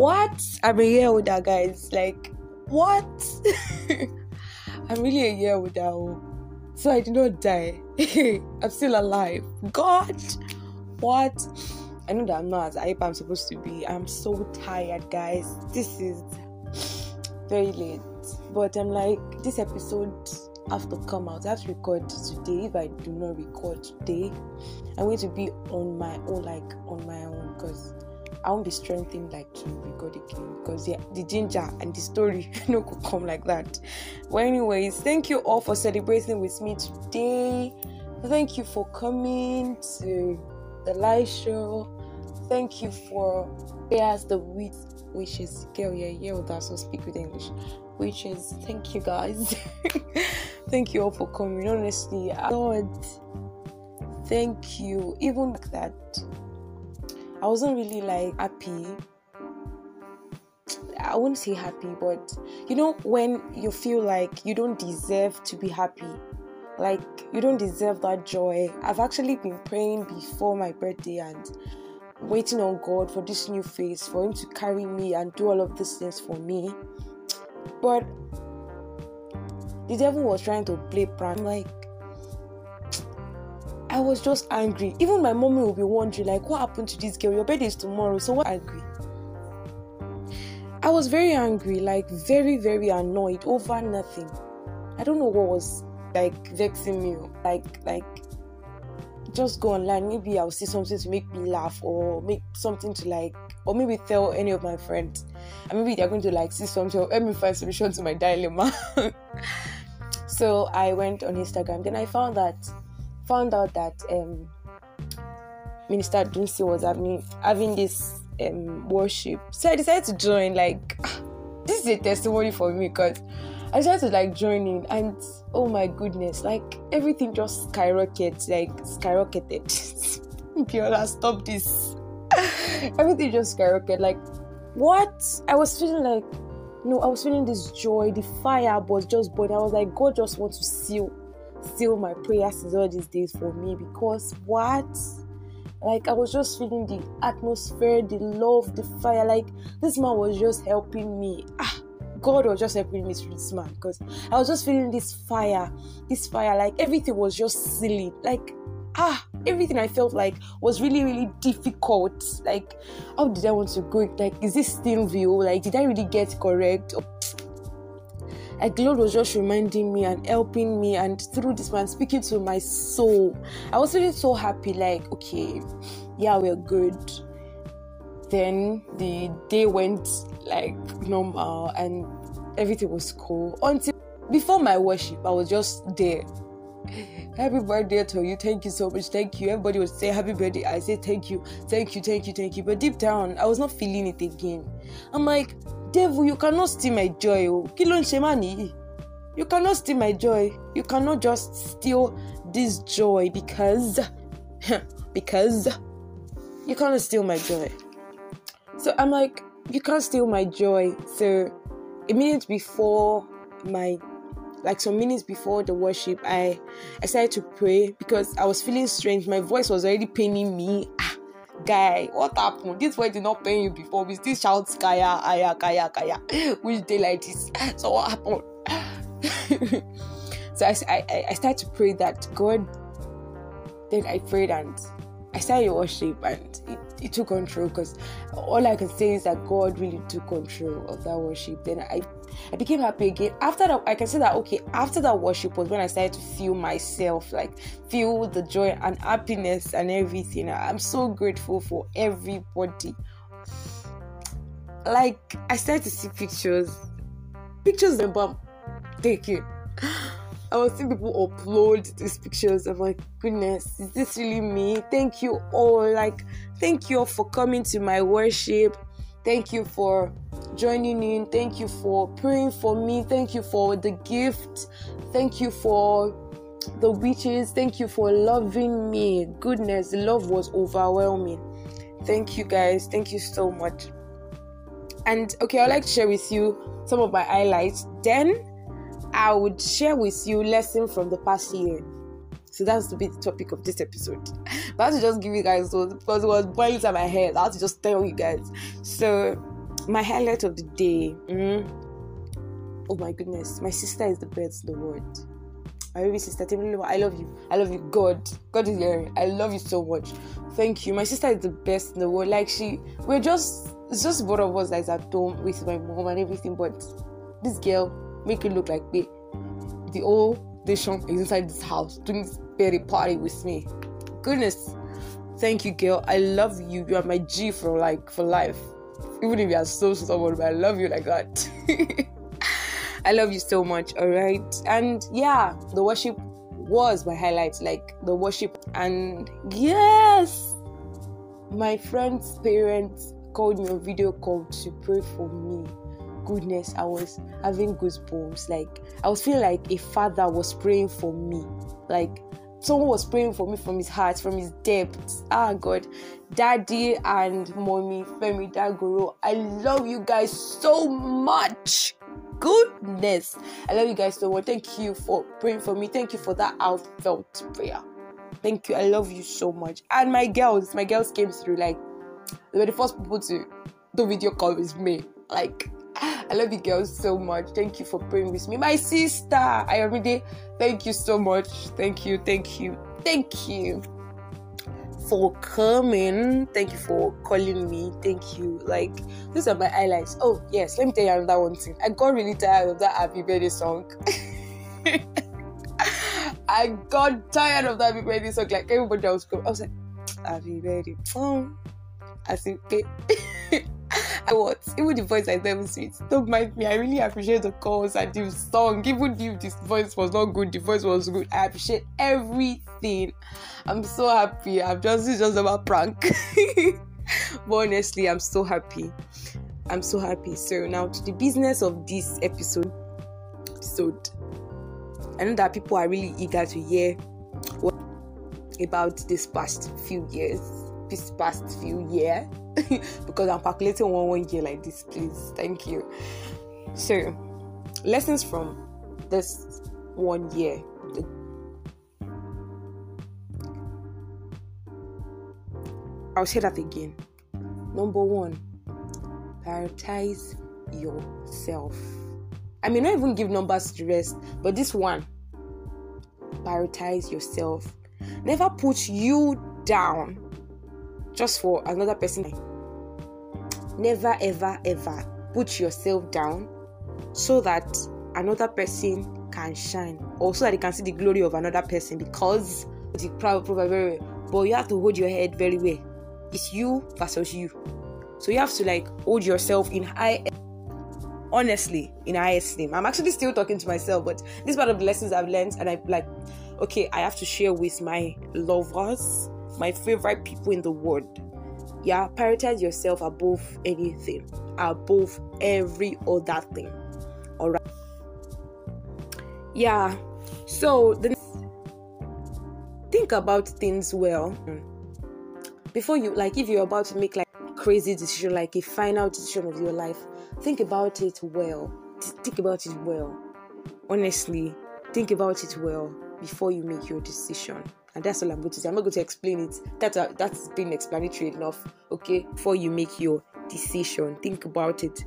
what? I'm a year older, guys. Like, what? I'm really a year older. oh. So I did not die. I'm still alive. God, what? I know that I'm not as hype I'm supposed to be. I'm so tired, guys. This is very late. But I'm like, this episode have to come out. I have to record today. If I do not record today, I'm going to be on my own, like on my own, because I won't be strengthened like to record again. Because yeah, the ginger and the story you know could come like that. Well, anyways, thank you all for celebrating with me today. Thank you for coming to the live show. Thank you for Bears the Wheat, which is girl, yeah, yeah, would also speak with English. Which is thank you guys. thank you all for coming. Honestly, God, thank you. Even like that, I wasn't really like happy. I wouldn't say happy, but you know, when you feel like you don't deserve to be happy, like you don't deserve that joy. I've actually been praying before my birthday and waiting on God for this new phase, for Him to carry me and do all of these things for me. But the devil was trying to play prank. Like, I was just angry. Even my mommy will be wondering, like, what happened to this girl? Your birthday is tomorrow, so what? Angry. I was very angry, like, very, very annoyed over nothing. I don't know what was like vexing me. Oh. Like, like, just go online. Maybe I'll see something to make me laugh, or make something to like, or maybe tell any of my friends, and maybe they're going to like see something or help me find solution to my dilemma. so I went on Instagram. Then I found that found out that um, Minister Dunsin was having having this um, worship. So I decided to join. Like this is a testimony for me because I decided to like join in, and oh my goodness, like everything just skyrocketed, like skyrocketed. Biola, stop this. everything just skyrocketed. Like what? I was feeling like no, I was feeling this joy. The fire was just burning. I was like, God just wants to seal seal my prayers is all these days for me because what? Like I was just feeling the atmosphere, the love, the fire. Like this man was just helping me. Ah, God was just helping me through this man because I was just feeling this fire, this fire. Like everything was just silly. Like ah, everything I felt like was really, really difficult. Like, how did I want to go? Like, is this still real? Like, did I really get correct? Lord was just reminding me and helping me, and through this man speaking to my soul. I was feeling so happy, like, okay, yeah, we're good. Then the day went like normal and everything was cool. Until before my worship, I was just there. Happy birthday to you. Thank you so much. Thank you. Everybody would say happy birthday. I say thank you, thank you, thank you, thank you. But deep down, I was not feeling it again. I'm like, devil, you cannot steal my joy. oh. You cannot steal my joy. You cannot just steal this joy because because you cannot steal my joy. So I'm like, you can't steal my joy. So a minute before my like some minutes before the worship, I I started to pray because I was feeling strange. My voice was already paining me. Guy, what happened? This voice did not pay you before. We still shout kaya, aya, kaya, kaya. Which day like this? So what happened? so I, I, I to pray that God. Then I prayed and I started worship and it, it took control because all I can say is that God really took control of that worship. Then I I became happy again. After that, I can say that okay, after that worship was when I started to feel myself, like feel the joy and happiness and everything. I'm so grateful for everybody. Like I started to see pictures, pictures of mom taken. I was seeing people upload these pictures. I'm like, goodness, is this really me? Thank you all. Like, thank you all for coming to my worship. Thank you for joining in. Thank you for praying for me. Thank you for the gift. Thank you for the witches. Thank you for loving me. Goodness, the love was overwhelming. Thank you guys. Thank you so much. And okay, I'd like to share with you some of my highlights. Then I would share with you lesson from the past year. So that's to be the topic of this episode. But I have to just give you guys those because it was boiling inside my head. I have to just tell you guys. So my highlight of the day. Mm, oh my goodness, my sister is the best in the world. My baby sister, I love you. I love you. God, God is hearing. I love you so much. Thank you. My sister is the best in the world. Like she, we're just, it's just both of us that is at home with my mom and everything. But this girl make it look like me. The whole nation is inside this house doing this berry party with me. Goodness, thank you, girl. I love you. You are my G for like for life. Even if you are so stubborn, but I love you like that. I love you so much, all right? And yeah, the worship was my highlight, like the worship. And yes, my friend's parents called me on video call to pray for me. Goodness, I was having goosebumps. Like, I was feeling like a father was praying for me. Like, someone was praying for me from his heart, from his depths. Ah, God. Daddy and mommy, Femi Dagoro, I love you guys so much goodness. I love you guys so much. Thank you for praying for me. Thank you for that heartfelt prayer. Thank you. I love you so much. And my girls, my girls came through. Like they were the first people to do video call with me. Like I love you girls so much. Thank you for praying with me. My sister, I already thank you so much. Thank you, thank you, thank you for coming. Thank you for calling me. Thank you. Like, these are my highlights. Oh, yes, let me tell you another one thing. I got really tired of that happy birthday song. I got tired of that happy birthday song. Like, everybody else, I was like, happy birthday. I said, okay. what? Even the voice I never sweet. Don't mind me. I really appreciate the calls and the song. Even if this voice was not good, the voice was good. I appreciate everything. I'm so happy. I'm just it's just about prank. but honestly, I'm so happy. I'm so happy. So now to the business of this episode. Episode. I know that people are really eager to hear what about this past few years. This past few years because I'm calculating one one year like this, please. Thank you. So, lessons from this one year. I'll say that again. Number one, prioritize yourself. I may not even give numbers to the rest, but this one, prioritize yourself. Never put you down just for another person. Never, ever, ever put yourself down so that another person can shine or so that they can see the glory of another person because the proud very well. but you have to hold your head very well it's you versus you so you have to like hold yourself in high honestly in high esteem i'm actually still talking to myself but this part of the lessons i've learned and i like okay i have to share with my lovers my favorite people in the world. Yeah, prioritize yourself above anything, above every other thing. All right. Yeah. So then think about things well before you like if you're about to make like crazy decision like a final decision of your life think about it well think about it well honestly think about it well before you make your decision and that's all I'm going to say. I'm not going to explain it. That's a, uh, that's been explanatory enough. Okay, before you make your decision, think about it.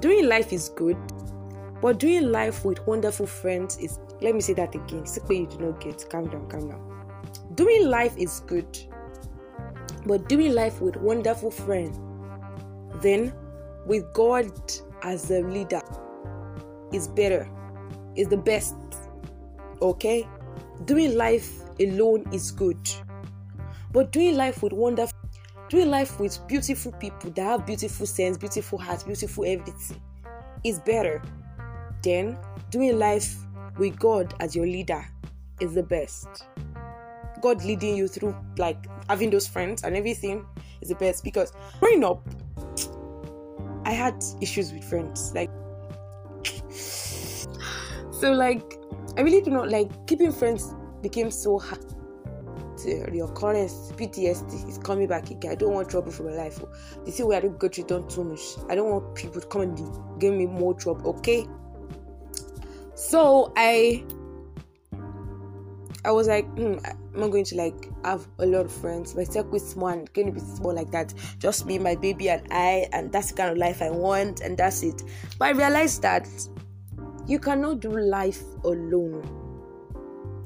Doing life is good, but doing life with wonderful friends is. Let me say that again. Sick you do not get. Calm down, calm down. Doing life is good, but doing life with wonderful friends, then with God as the leader, is better. Is the best. Okay doing life alone is good, but doing life with wonderful, doing life with beautiful people that have beautiful sense, beautiful hearts, beautiful everything is better. than doing life with God as your leader is the best. God leading you through like having those friends and everything is the best because growing up, I had issues with friends. Like, so like I really do not like keeping friends became so hard. Your current PTSD is coming back again. I don't want trouble for my life. The thing where I don't go through done too much. I don't want people to come and give me more trouble. Okay. So I I was like, hmm, I'm not going to like have a lot of friends. My circle is small and going to be small like that. Just me, my baby, and I, and that's the kind of life I want, and that's it. But I realized that you cannot do life alone.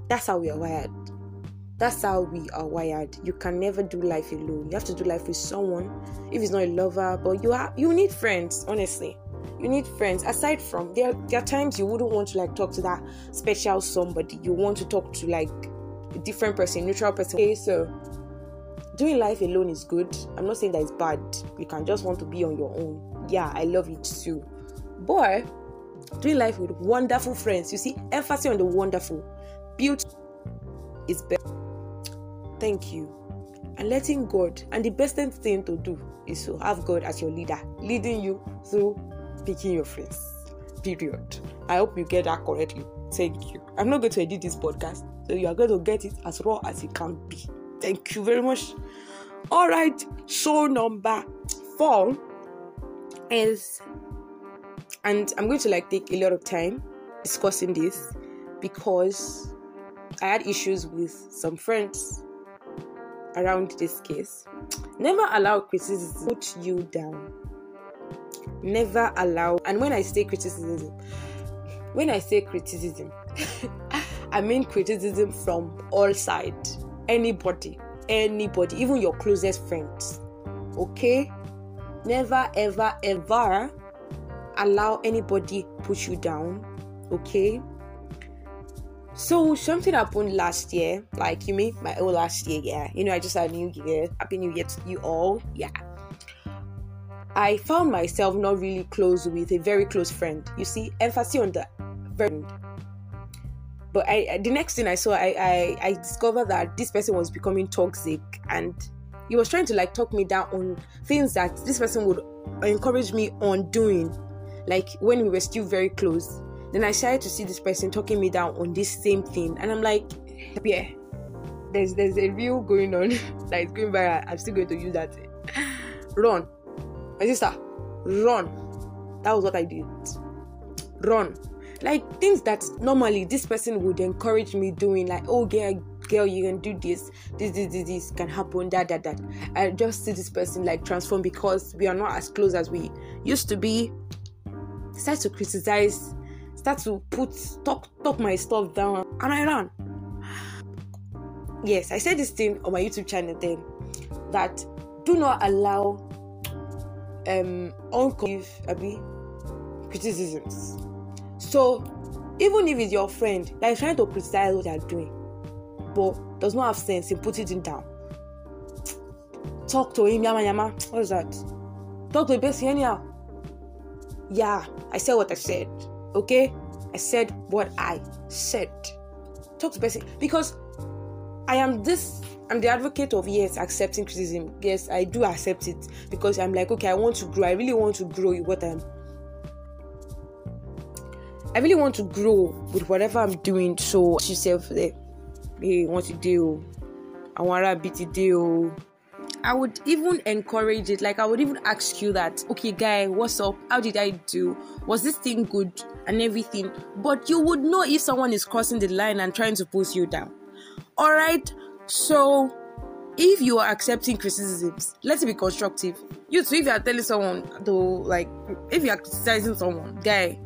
That's how we are wired. That's how we are wired. You can never do life alone. You have to do life with someone. If it's not a lover, but you are you need friends, honestly you need friends aside from there there are times you wouldn't want to like talk to that special somebody you want to talk to like a different person neutral person okay so doing life alone is good i'm not saying that it's bad you can just want to be on your own yeah i love it too but doing life with wonderful friends you see emphasis on the wonderful beauty is better thank you and letting god and the best thing to do is to have god as your leader leading you through picking your friends. Period. I hope you get that correctly. Thank you. I'm not going to edit this podcast, so you are going to get it as raw as it can be. Thank you very much. All right, show number four is, and I'm going to like take a lot of time discussing this because I had issues with some friends around this case. Never allow criticism put you down. Never allow and when i say criticism when i say criticism i mean criticism from all sides. Anybody anybody even your closest friends okay? Never ever ever allow anybody push you down okay? So something happened last year like you mean my old last year yeah. You know i just had new year. Happy new year to you all yeah. I found myself not really close with a very close friend. You see, emphasis on the friend. But I, the next thing I saw, I, I, I discovered that this person was becoming toxic and he was trying to like talk me down on things that this person would encourage me on doing, like when we were still very close. Then I started to see this person talking me down on this same thing, and I'm like, yeah, there's there's a real going on is going viral. I'm still going to use that. Run, my sister, run. That was what I did. Run. Like things that normally this person would encourage me doing, like, oh girl, girl, you can do this, this, this, this, this can happen, that, that, that. I just see this person like transform because we are not as close as we used to be. Start to criticize, start to put talk talk my stuff down, and I ran. Yes, I said this thing on my YouTube channel then that do not allow um abi criticisms. So even if it's your friend that is trying to criticize what they're doing, but does not have sense in putting it down. Talk to him, yama yama. What is that? Talk to the person anyhow. Yeah, I said what I said. Okay? I said what I said. Talk to the person because I am this I'm the advocate of yes, accepting criticism. Yes, I do accept it because I'm like, okay, I want to grow. I really want to grow with what I'm. I really want to grow with whatever I'm doing. So yourself there, hey, want to deal? I want to beat it deal. I would even encourage it. Like I would even ask you that, okay, guy, what's up? How did I do? Was this thing good and everything? But you would know if someone is crossing the line and trying to push you down. All right. So, if you are accepting criticisms, let's be constructive. You too, if you are telling someone to like, if you are criticizing someone, guy,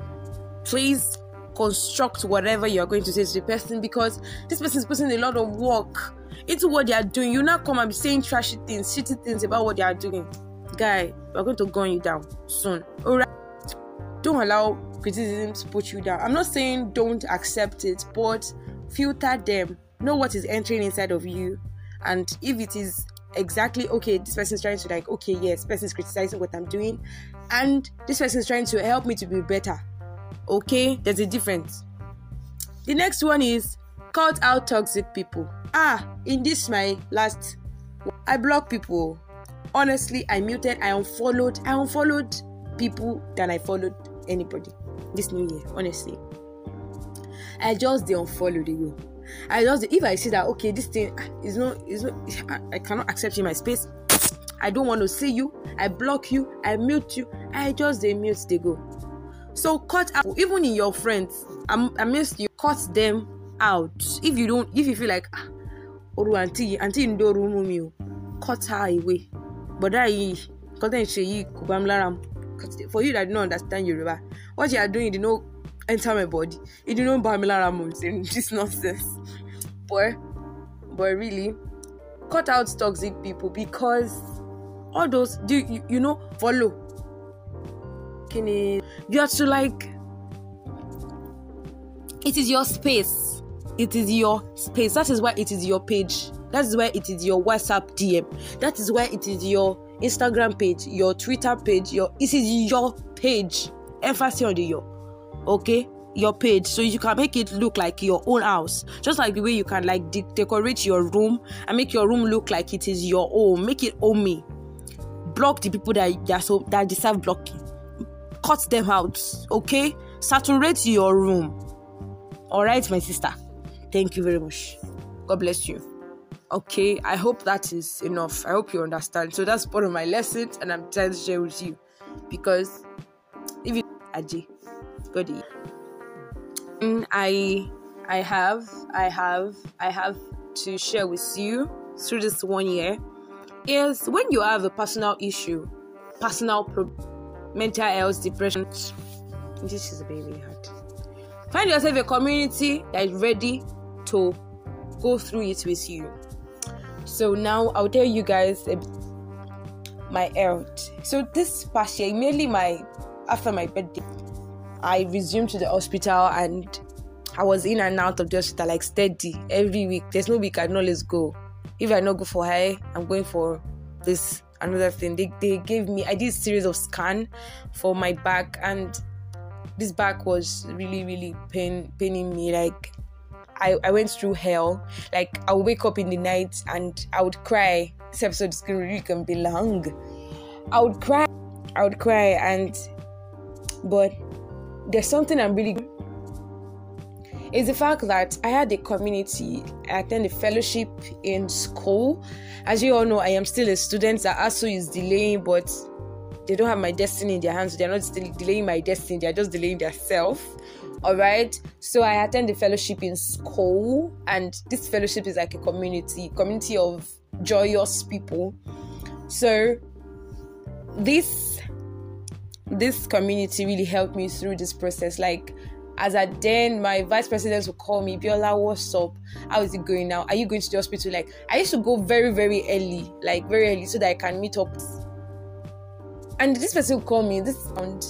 please construct whatever you are going to say to the person because this person is putting a lot of work into what they are doing. You not come and be saying trashy things, shitty things about what they are doing. Guy, we're going to gun you down soon. Alright. Don't allow criticism to put you down. I'm not saying don't accept it, but filter them know what is entering inside of you and if it is exactly okay this person is trying to like okay yes person is criticizing what i'm doing and this person is trying to help me to be better okay there's a difference the next one is cut out toxic people ah in this my last i block people honestly i muted i unfollowed i unfollowed people than i followed anybody this new year honestly i just the unfollow the go I just if I see that okay, this thing is not is not I cannot accept you in my space. I don't want to see you. I block you. I mute you. I just they mute they go. So cut out even in your friends. I, I miss you. Cut them out if you don't if you feel like ah oru aunty aunty ndo room mi o. Cut her away. Bọ̀dá yìí nǹkan tẹ̀ ń ṣe yìí kò bá mi lára mu. For you that do not understand Yoruba what you are doing did not enter my body. It did not bá mi lára mu. This nonsense. But but really? Cut out toxic people because all those do you, you know follow. Kini you have to like it is your space it is your space. That is why it is your page. That is where it is your whatsapp dm that is where it is your instagram page your twitter page your it is your page. Emphasis on the your okay? Your page. So you can make it look like your own house. Just like the way you can like de- decorate your room and make your room look like it is your own make it homey. Block the people that so that deserve blocking. Cut them out okay? Saturate your room. All right my sister thank you very much. God bless you. Okay i hope that is enough. I hope you understand. So that's part of my lessons and i'm trying to share with you. Because if you Aji, good mm, i i have i have i have to share with you through this one year is when you have a personal issue personal mental health depression this is very hard. Find yourself a community that is ready to go through it with you so now I'll tell you guys my health. So this past year, immediately my after my birthday, I resumed to the hospital and I was in and out of the hospital like steady every week. There's no week I don't always go. If I not go for high, I'm going for this another thing. They they gave me I did a series of scan for my back and this back was really really pain paining me like I, I went through hell. Like I would wake up in the night and I would cry. This episode is really gonna be long. I would cry. I would cry and but there's something I'm really is the fact that I had a community. I attend a fellowship in school. As you all know, I am still a student. That ASUU is delaying, but they don't have my destiny in their hands. They're not delaying my destiny. They're just delaying their self all right. So i attend the fellowship in school and this fellowship is like a community community of joyous people. So this this community really helped me through this process. Like as at then my vice president would call me biola what's up? How is it going now? Are you going to the hospital? Like i used to go very very early like very early so that i can meet up. And this person would call me this around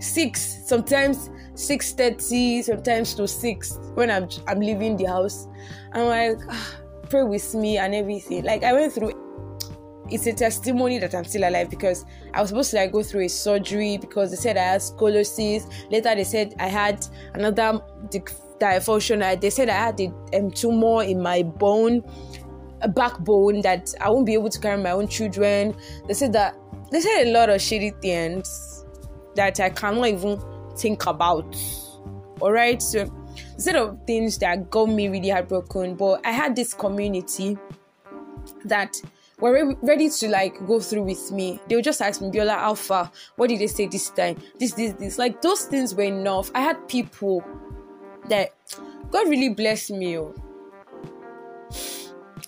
six sometimes 6.30 sometimes to 6 when I'm, I'm leaving the house. I'm like ah, pray with me and everything. Like i went through it's a testimony that i'm still alive because i was supposed to like go through a surgery because they said i had scoliosis. Later they said i had another dysfunction they said i had a um, tumor in my bone a backbone that i won't be able to carry my own children. They said that they said a lot of shitty things that i cannot even think about. All right, so instead of things that got me really heartbroken, but I had this community that were ready to like go through with me. They would just ask me, Biola Alpha, what did they say this time? This, this, this. Like those things were enough. I had people that God really blessed me. Oh.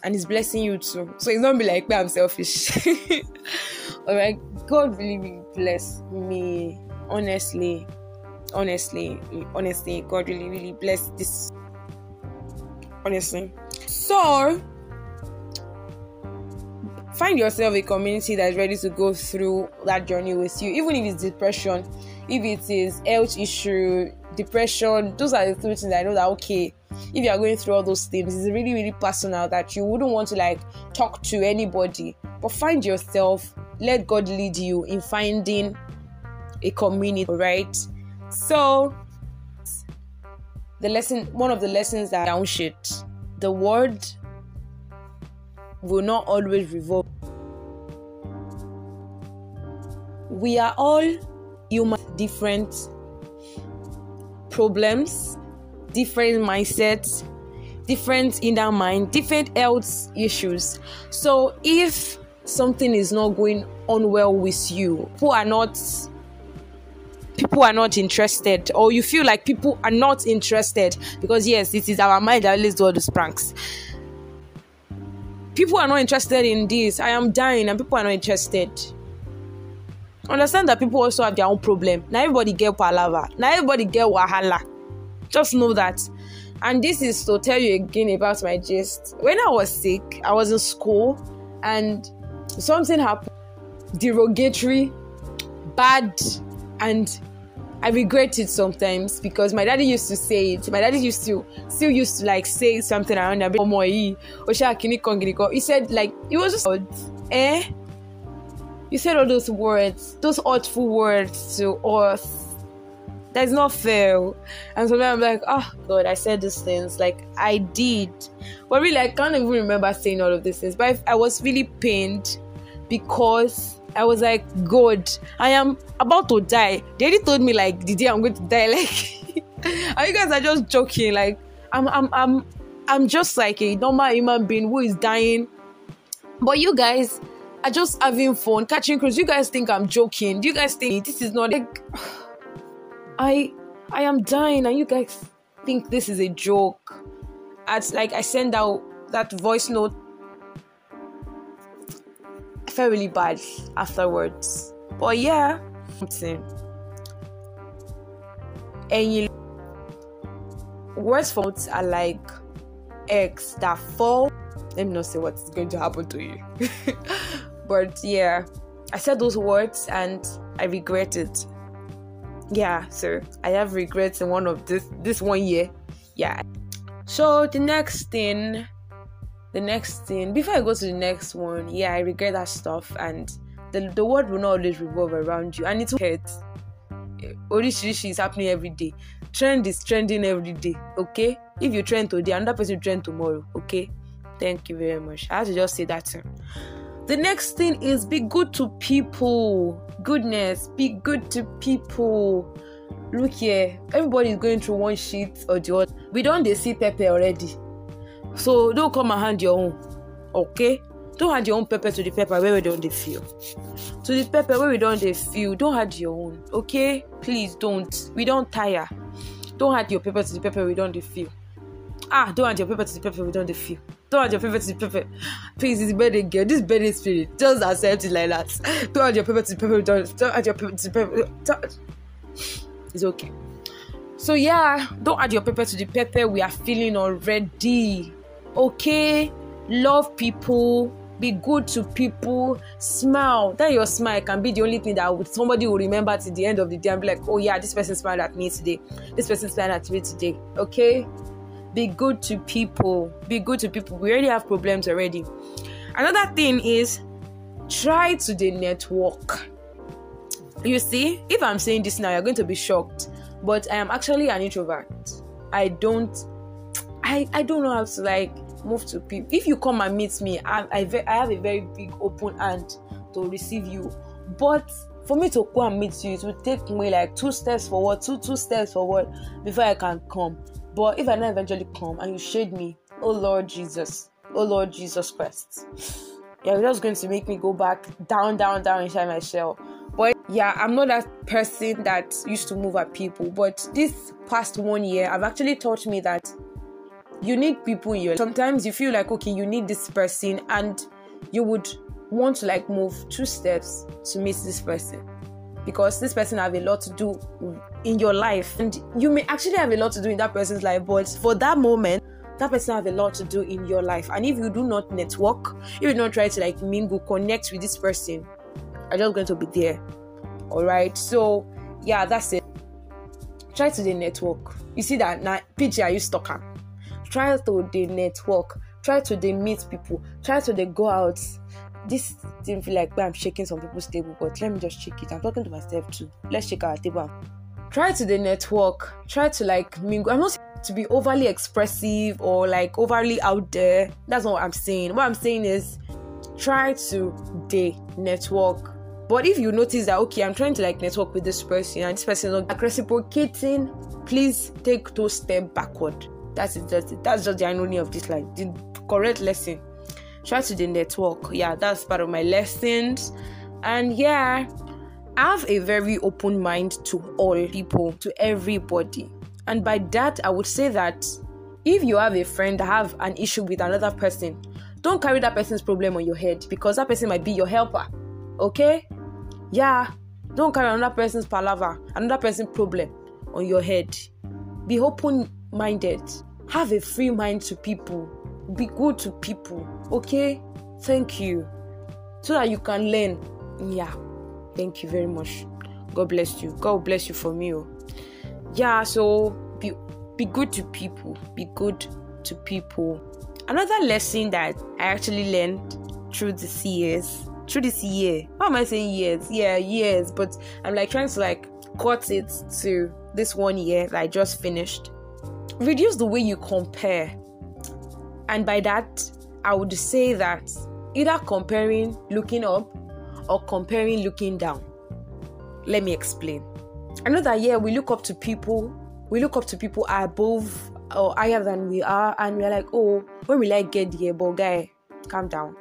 And He's blessing you too. So it's not be like, I'm selfish. Alright. God really, really blessed me. Honestly honestly honestly god really really bless this. Honestly. So find yourself a community that is ready to go through that journey with you even if it's depression if it is health issue depression those are the three things i know that okay if you are going through all those things it's really really personal that you wouldn't want to like talk to anybody. But find yourself let god lead you in finding a community right so, the lesson, one of the lessons that down shit, the word will not always revolve. We are all human, different problems, different mindsets, different inner mind, different health issues. So, if something is not going on well with you, who are not people are not interested or you feel like people are not interested because yes it is our mind that always do all those pranks. People are not interested in this. I am dying and people are not interested. Understand that people also have their own problem. Now everybody get palava now everybody get wahala. Just know that. And this is to tell you again about my gist. When i was sick i was in school and something happened. Derogatory bad and I regret it sometimes because my daddy used to say it. My daddy used to still used to like say something around a bit more. He said like it was just eh. You said all those words, those awful words to us. That's not fair. And so I'm like, oh God, I said these things. Like I did. But really I can't even remember saying all of these things. But I, I was really pained because I was like, God, I am about to die. Already told me like the day I'm going to die. Like, are you guys are just joking. Like, I'm, I'm, I'm, I'm just like a normal human being who is dying. But you guys are just having fun, catching cruise. You guys think I'm joking. Do you guys think this is not like? I, I am dying, and you guys think this is a joke. As like I send out that voice note I felt really bad afterwards. But yeah, something. And you words faults are like eggs that fall. Let me not say what's going to happen to you. but yeah, I said those words and I regret it. Yeah, so I have regrets in one of this this one year. Yeah. So the next thing the next thing before i go to the next one yeah i regret that stuff and the, the world will not always revolve around you. And it hurts eh, orishirishi is happening every day. Trend is trending every day okay? If you trend today another person trend tomorrow okay? Thank you very much. I have to just say that the next thing is be good to people. Goodness be good to people. Look here everybody is going through one shit or the other. We don't they see pepper already so don't come and hand your own. Okay? Don't hand your own pepper to the pepper where we don't they feel. To the pepper where we don't they feel. Don't hand your own. Okay? Please don't. We don't tire. Don't hand your pepper to the pepper we don't they feel. Ah, don't hand your pepper to the pepper we don't they feel. Don't hand your pepper to the pepper. Please, it's birthday girl. This birthday spirit. Just accept it like that. Don't hand your pepper to the pepper we don't. Don't hand your pepper to the pepper. It's okay. So yeah, don't add your pepper to the pepper we are feeling already okay? Love people be good to people smile. That your smile can be the only thing that somebody will remember to the end of the day and be like oh yeah this person smiled at me today. This person smiled at me today okay? Be good to people be good to people. We already have problems already. Another thing is try to the network. You see if i'm saying this now you're going to be shocked but i am actually an introvert. I don't I, I don't know how to like move to people. If you come and meet me, I, I, I have a very big open hand to receive you. But for me to go and meet you, it will take me like two steps forward, two two steps forward before I can come. But if I not eventually come and you shade me, oh Lord Jesus, oh Lord Jesus Christ, you're just going to make me go back down, down, down inside my shell. But yeah, I'm not that person that used to move at people. But this past one year, I've actually taught me that you need people sometimes you feel like okay you need this person and you would want to like move two steps to meet this person. Because this person have a lot to do in your life and you may actually have a lot to do in that person's life but for that moment that person have a lot to do in your life. And if you do not network if you don't try to like mingle connect with this person are just going to be there. All right? So yeah that's it. Try to the network. You see that? Now pj are you stalker try to the network try to the meet people try to the go out. This didn't feel like i'm shaking some people's table but let me just shake it. I'm talking to myself too. Let's shake our table. Try to the network try to like mingle. I'm not to be overly expressive or like overly out there. That's not what i'm saying. What i'm saying is try to the network. But if you notice that okay i'm trying to like network with this person and this person is not reciprocating please take two steps backward that's it, that's. That's just the irony of this life. The correct lesson. Try to the network. Yeah, that's part of my lessons. And yeah, I have a very open mind to all people, to everybody. And by that, I would say that if you have a friend have an issue with another person, don't carry that person's problem on your head because that person might be your helper. Okay? Yeah. Don't carry another person's palaver, another person's problem on your head. Be open minded. Have a free mind to people. Be good to people. Okay? Thank you. So that you can learn. Yeah. Thank you very much. God bless you. God bless you for me. Oh. Yeah, so be be good to people. Be good to people. Another lesson that I actually learned through this years, through this year. How am I saying years? Yeah, years. But I'm like trying to like cut it to this one year that I just finished. Reduce the way you compare. And by that, I would say that either comparing looking up or comparing looking down. Let me explain. I know that yeah, we look up to people, we look up to people above or higher than we are, and we're like, oh, when will I get there? But guy, calm down.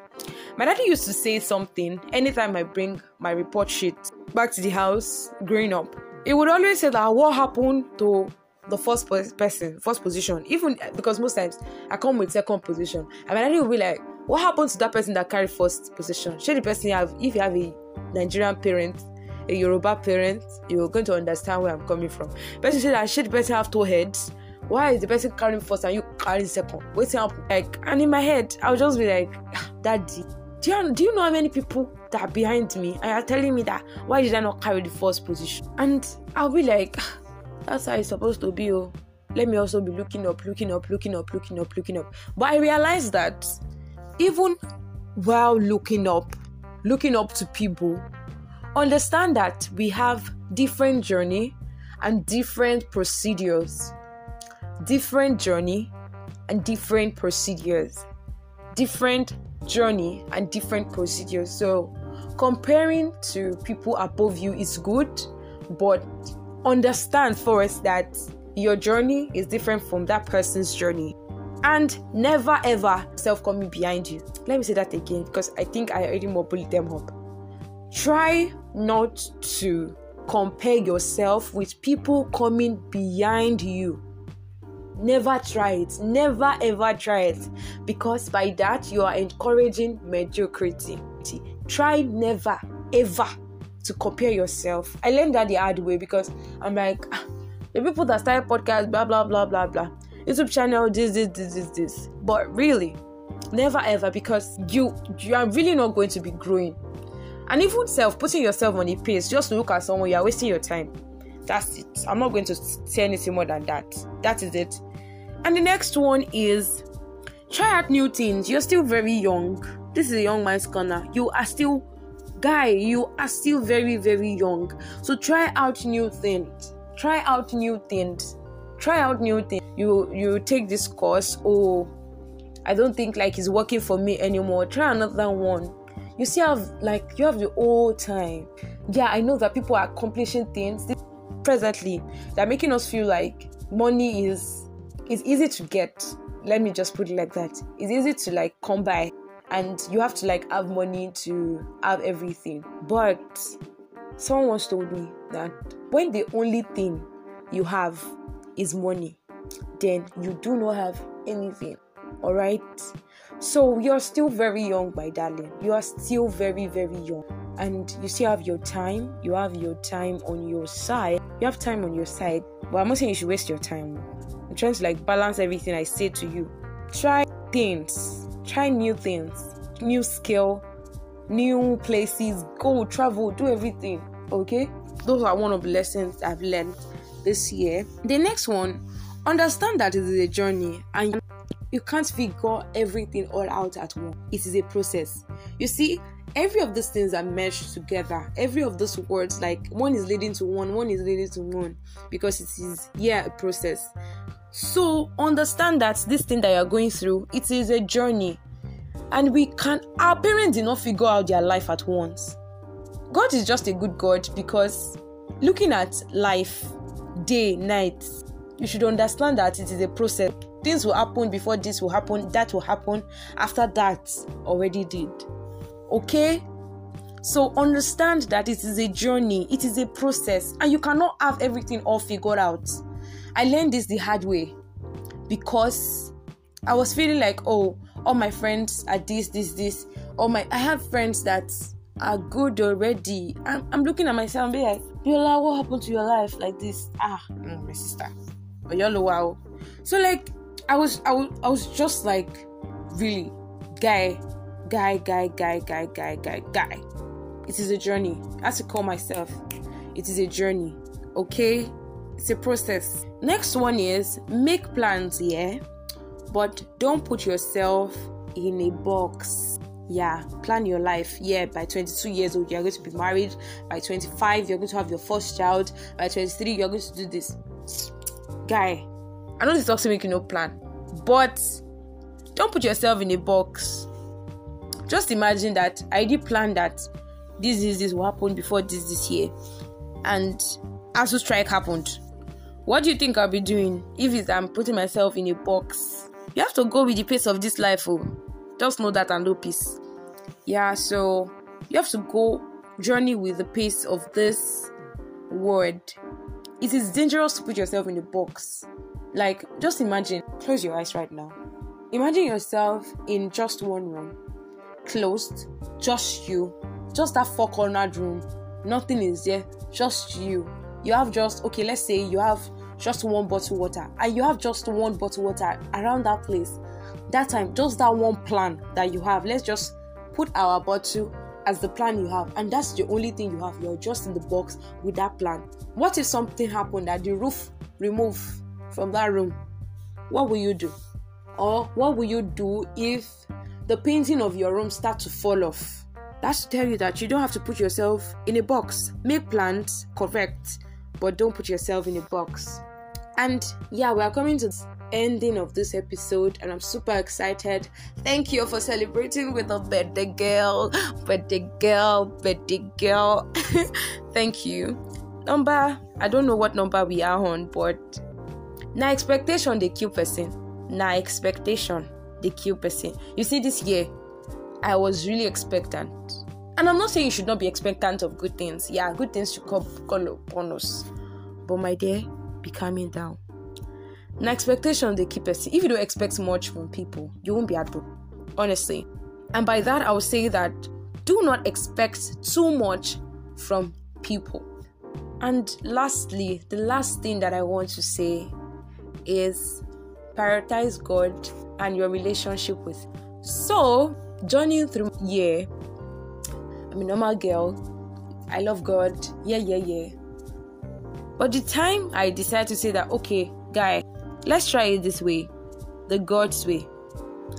My daddy used to say something anytime I bring my report sheet back to the house growing up. He would always say that what happened to the first person, first position, even because most times I come with second position. And my I will be like, what happened to that person that carried first position? Should the person you have, if you have a Nigerian parent, a Yoruba parent, you're going to understand where I'm coming from. Person said that should the person have two heads? Why is the person carrying first and you carrying second? What's happening? Like, and in my head, I'll just be like, ah, Daddy, do you, do you know how many people that are behind me and are telling me that why did I not carry the first position? And I'll be like, ah, that's how it's supposed to be. Oh, let me also be looking up, looking up, looking up, looking up, looking up. But I realized that even while looking up, looking up to people, understand that we have different journey and different procedures. Different journey and different procedures. Different journey and different procedures. So comparing to people above you is good, but understand first that your journey is different from that person's journey and never ever self coming behind you. Let me say that again because I think I already mumbled them up. Try not to compare yourself with people coming behind you. Never try it. Never ever try it because by that you are encouraging mediocrity. Try never ever to compare yourself. I learned that the hard way because I'm like, ah, the people that started podcasts, blah blah blah blah blah YouTube channel, this, this, this, this, this. But really, never ever because you you are really not going to be growing. And even self putting yourself on a pace just to look at someone, you are wasting your time. That's it. I'm not going to say anything more than that. That is it. And the next one is try out new things. You're still very young. This is a young man's corner. You are still guy, you are still very, very young. So try out new things. Try out new things. Try out new things. You you take this course oh i don't think like it's working for me anymore. Try another one. You see have like you have the whole time. Yeah i know that people are accomplishing things presently they're making us feel like money is is easy to get. Let me just put it like that. It's easy to like come by and you have to like have money to have everything but someone once told me that when the only thing you have is money, then you do not have anything. All right. So you're still very young, my darling. You are still very, very young. And you still have your time. You have your time on your side. You have time on your side. But I'm not saying you should waste your time. I'm trying to like balance everything I say to you. Try things. Try new things. New skill. New places. Go travel. Do everything. Okay? Those are one of the lessons I've learned this year. The next one, understand that it is a journey and you can't figure everything all out at once. It is a process. You see, every of these things are meshed together. Every of those words, like one is leading to one, one is leading to one, because it is yeah a process. So understand that this thing that you're going through, it is a journey. And we can our parents did not figure out their life at once. God is just a good God because looking at life day, night. You should understand that it is a process. Things will happen before this will happen, that will happen after that already did. Okay? So understand that it is a journey, it is a process, and you cannot have everything all figured out. I learned this the hard way because I was feeling like, oh, all my friends are this, this, this. All my I have friends that are good already. I'm, I'm looking at myself and be like, Biola, what happened to your life like this? Ah, my sister. But you're wow. So like I was I was I was just like really guy, guy, guy, guy, guy, guy, guy, guy. It is a journey. I have to call myself. It is a journey. Okay? It's a process. Next one is make plans, yeah. But don't put yourself in a box. Yeah, plan your life. Yeah, by 22 years old, you're going to be married. By 25, you're going to have your first child. By 23, you're going to do this. Guy, I know this talks to make you no plan, but don't put yourself in a box. Just imagine that I did plan that this is this will happen before this this year, and as the strike happened. What do you think I'll be doing if it's I'm putting myself in a box? You have to go with the pace of this life, oh. Just know that and no peace. Yeah, so you have to go journey with the pace of this world. It is dangerous to put yourself in a box. Like, just imagine, close your eyes right now. Imagine yourself in just one room, closed, just you, just that four cornered room. Nothing is there, just you. You have just, okay, let's say you have just one bottle water and you have just one bottle water around that place. That time, just that one plan that you have. Let's just put our bottle as the plan you have, and that's the only thing you have. You're just in the box with that plan. What if something happened that the roof remove from that room? What will you do? Or what will you do if the painting of your room start to fall off? That's to tell you that you don't have to put yourself in a box. Make plans, correct, but don't put yourself in a box. And yeah, we are coming to the ending of this episode, and I'm super excited. Thank you for celebrating with a birthday girl, birthday girl, birthday girl. Thank you. Number, I don't know what number we are on, but now expectation they kill person na expectation the kill person. You see, this year I was really expectant. And I'm not saying you should not be expectant of good things. Yeah, good things should come call upon us. But my dear, be calming down. Now expectation they keep us. If you don't expect much from people, you won't be able. Honestly. And by that I would say that do not expect too much from people. And lastly, the last thing that I want to say is prioritize God and your relationship with. So, journeying through year, I'm a normal girl. I love God. Yeah, yeah, yeah. But the time I decided to say that, okay, guy, let's try it this way, the God's way.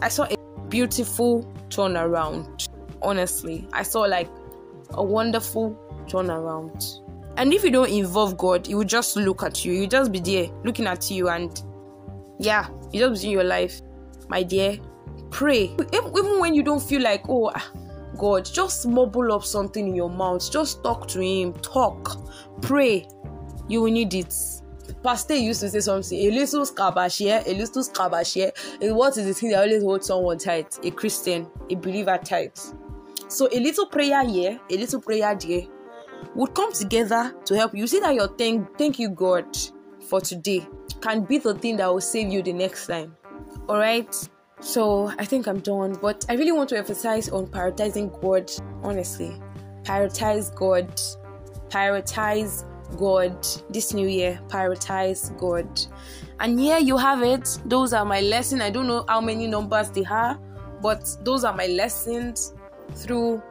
I saw a beautiful turnaround. Honestly, I saw like a wonderful turnaround. And if you don't involve God, He will just look at you. You just be there looking at you and yeah, you just be in your life, my dear. Pray. Even when you don't feel like, oh, ah, God, just mumble up something in your mouth. Just talk to Him. Talk. Pray. You will need it. Pastor used to say something, a little scabashia, a little scabashia. What is the thing that always holds someone tight? A Christian, a believer tight. So a little prayer here, a little prayer there would come together to help you. See that your thank thank you God for today can be the thing that will save you the next time. Alright? So I think I'm done, but I really want to emphasize on prioritizing God, honestly. Prioritize God. Prioritize God this new year. Prioritize God. And here you have it. Those are my lessons. I don't know how many numbers they are, but those are my lessons through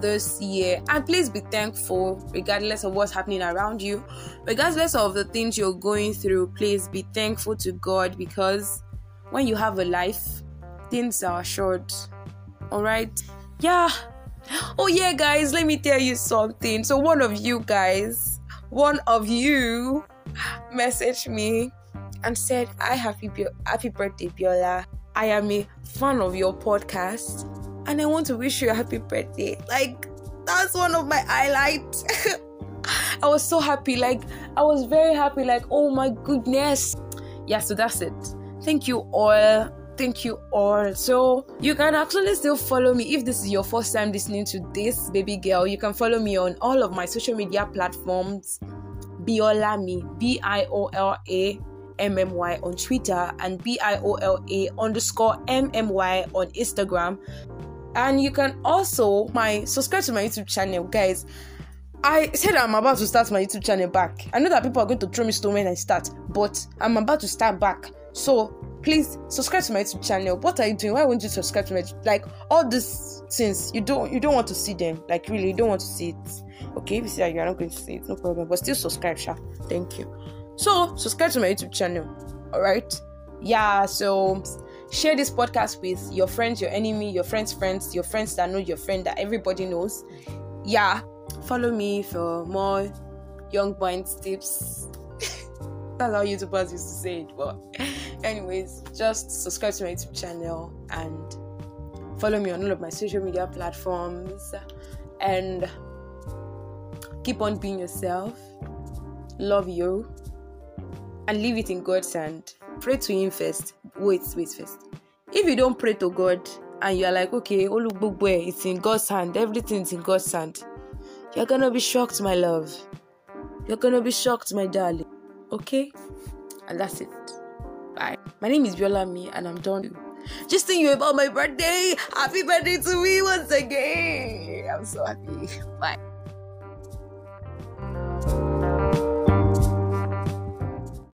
this year and please be thankful regardless of what's happening around you regardless of the things you're going through please be thankful to god because when you have a life things are short all right yeah oh yeah guys let me tell you something so one of you guys one of you messaged me and said i happy happy birthday biola i am a fan of your podcast and I want to wish you a happy birthday. Like, that's one of my highlights. I was so happy. Like, I was very happy. Like, oh my goodness. Yeah, so that's it. Thank you all thank you all. So you can actually still follow me if this is your first time listening to this baby girl. You can follow me on all of my social media platforms. Biolammy, B I O L A M M Y on Twitter and B I O L A underscore M M Y on Instagram. And you can also my subscribe to my YouTube channel, guys. I said I'm about to start my YouTube channel back. I know that people are going to throw me stone when I start, but I'm about to start back. So please subscribe to my YouTube channel. What are you doing? Why won't you subscribe to my like all these things? You don't you don't want to see them. Like really, you don't want to see it. Okay, if you see that you're not going to see it, no problem. But still subscribe, Sha. Thank you. So subscribe to my YouTube channel. Alright? Yeah, so share this podcast with your friends, your enemy, your friends' friends, your friends that know your friend that everybody knows. Yeah. Follow me for more young points tips. That's how YouTubers used to say it, but anyways, just subscribe to my YouTube channel and follow me on all of my social media platforms and keep on being yourself. Love you and leave it in God's hand. Pray to Him first. Wait, wait first. If you don't pray to God and you're like, okay, Olugbogbo, it's in God's hand, everything's in God's hand, you're gonna be shocked, my love. You're gonna be shocked, my darling. Okay? And that's it. Bye. My name is Biolammy and I'm done. Just thinking about my birthday. Happy birthday to me once again. I'm so happy. Bye.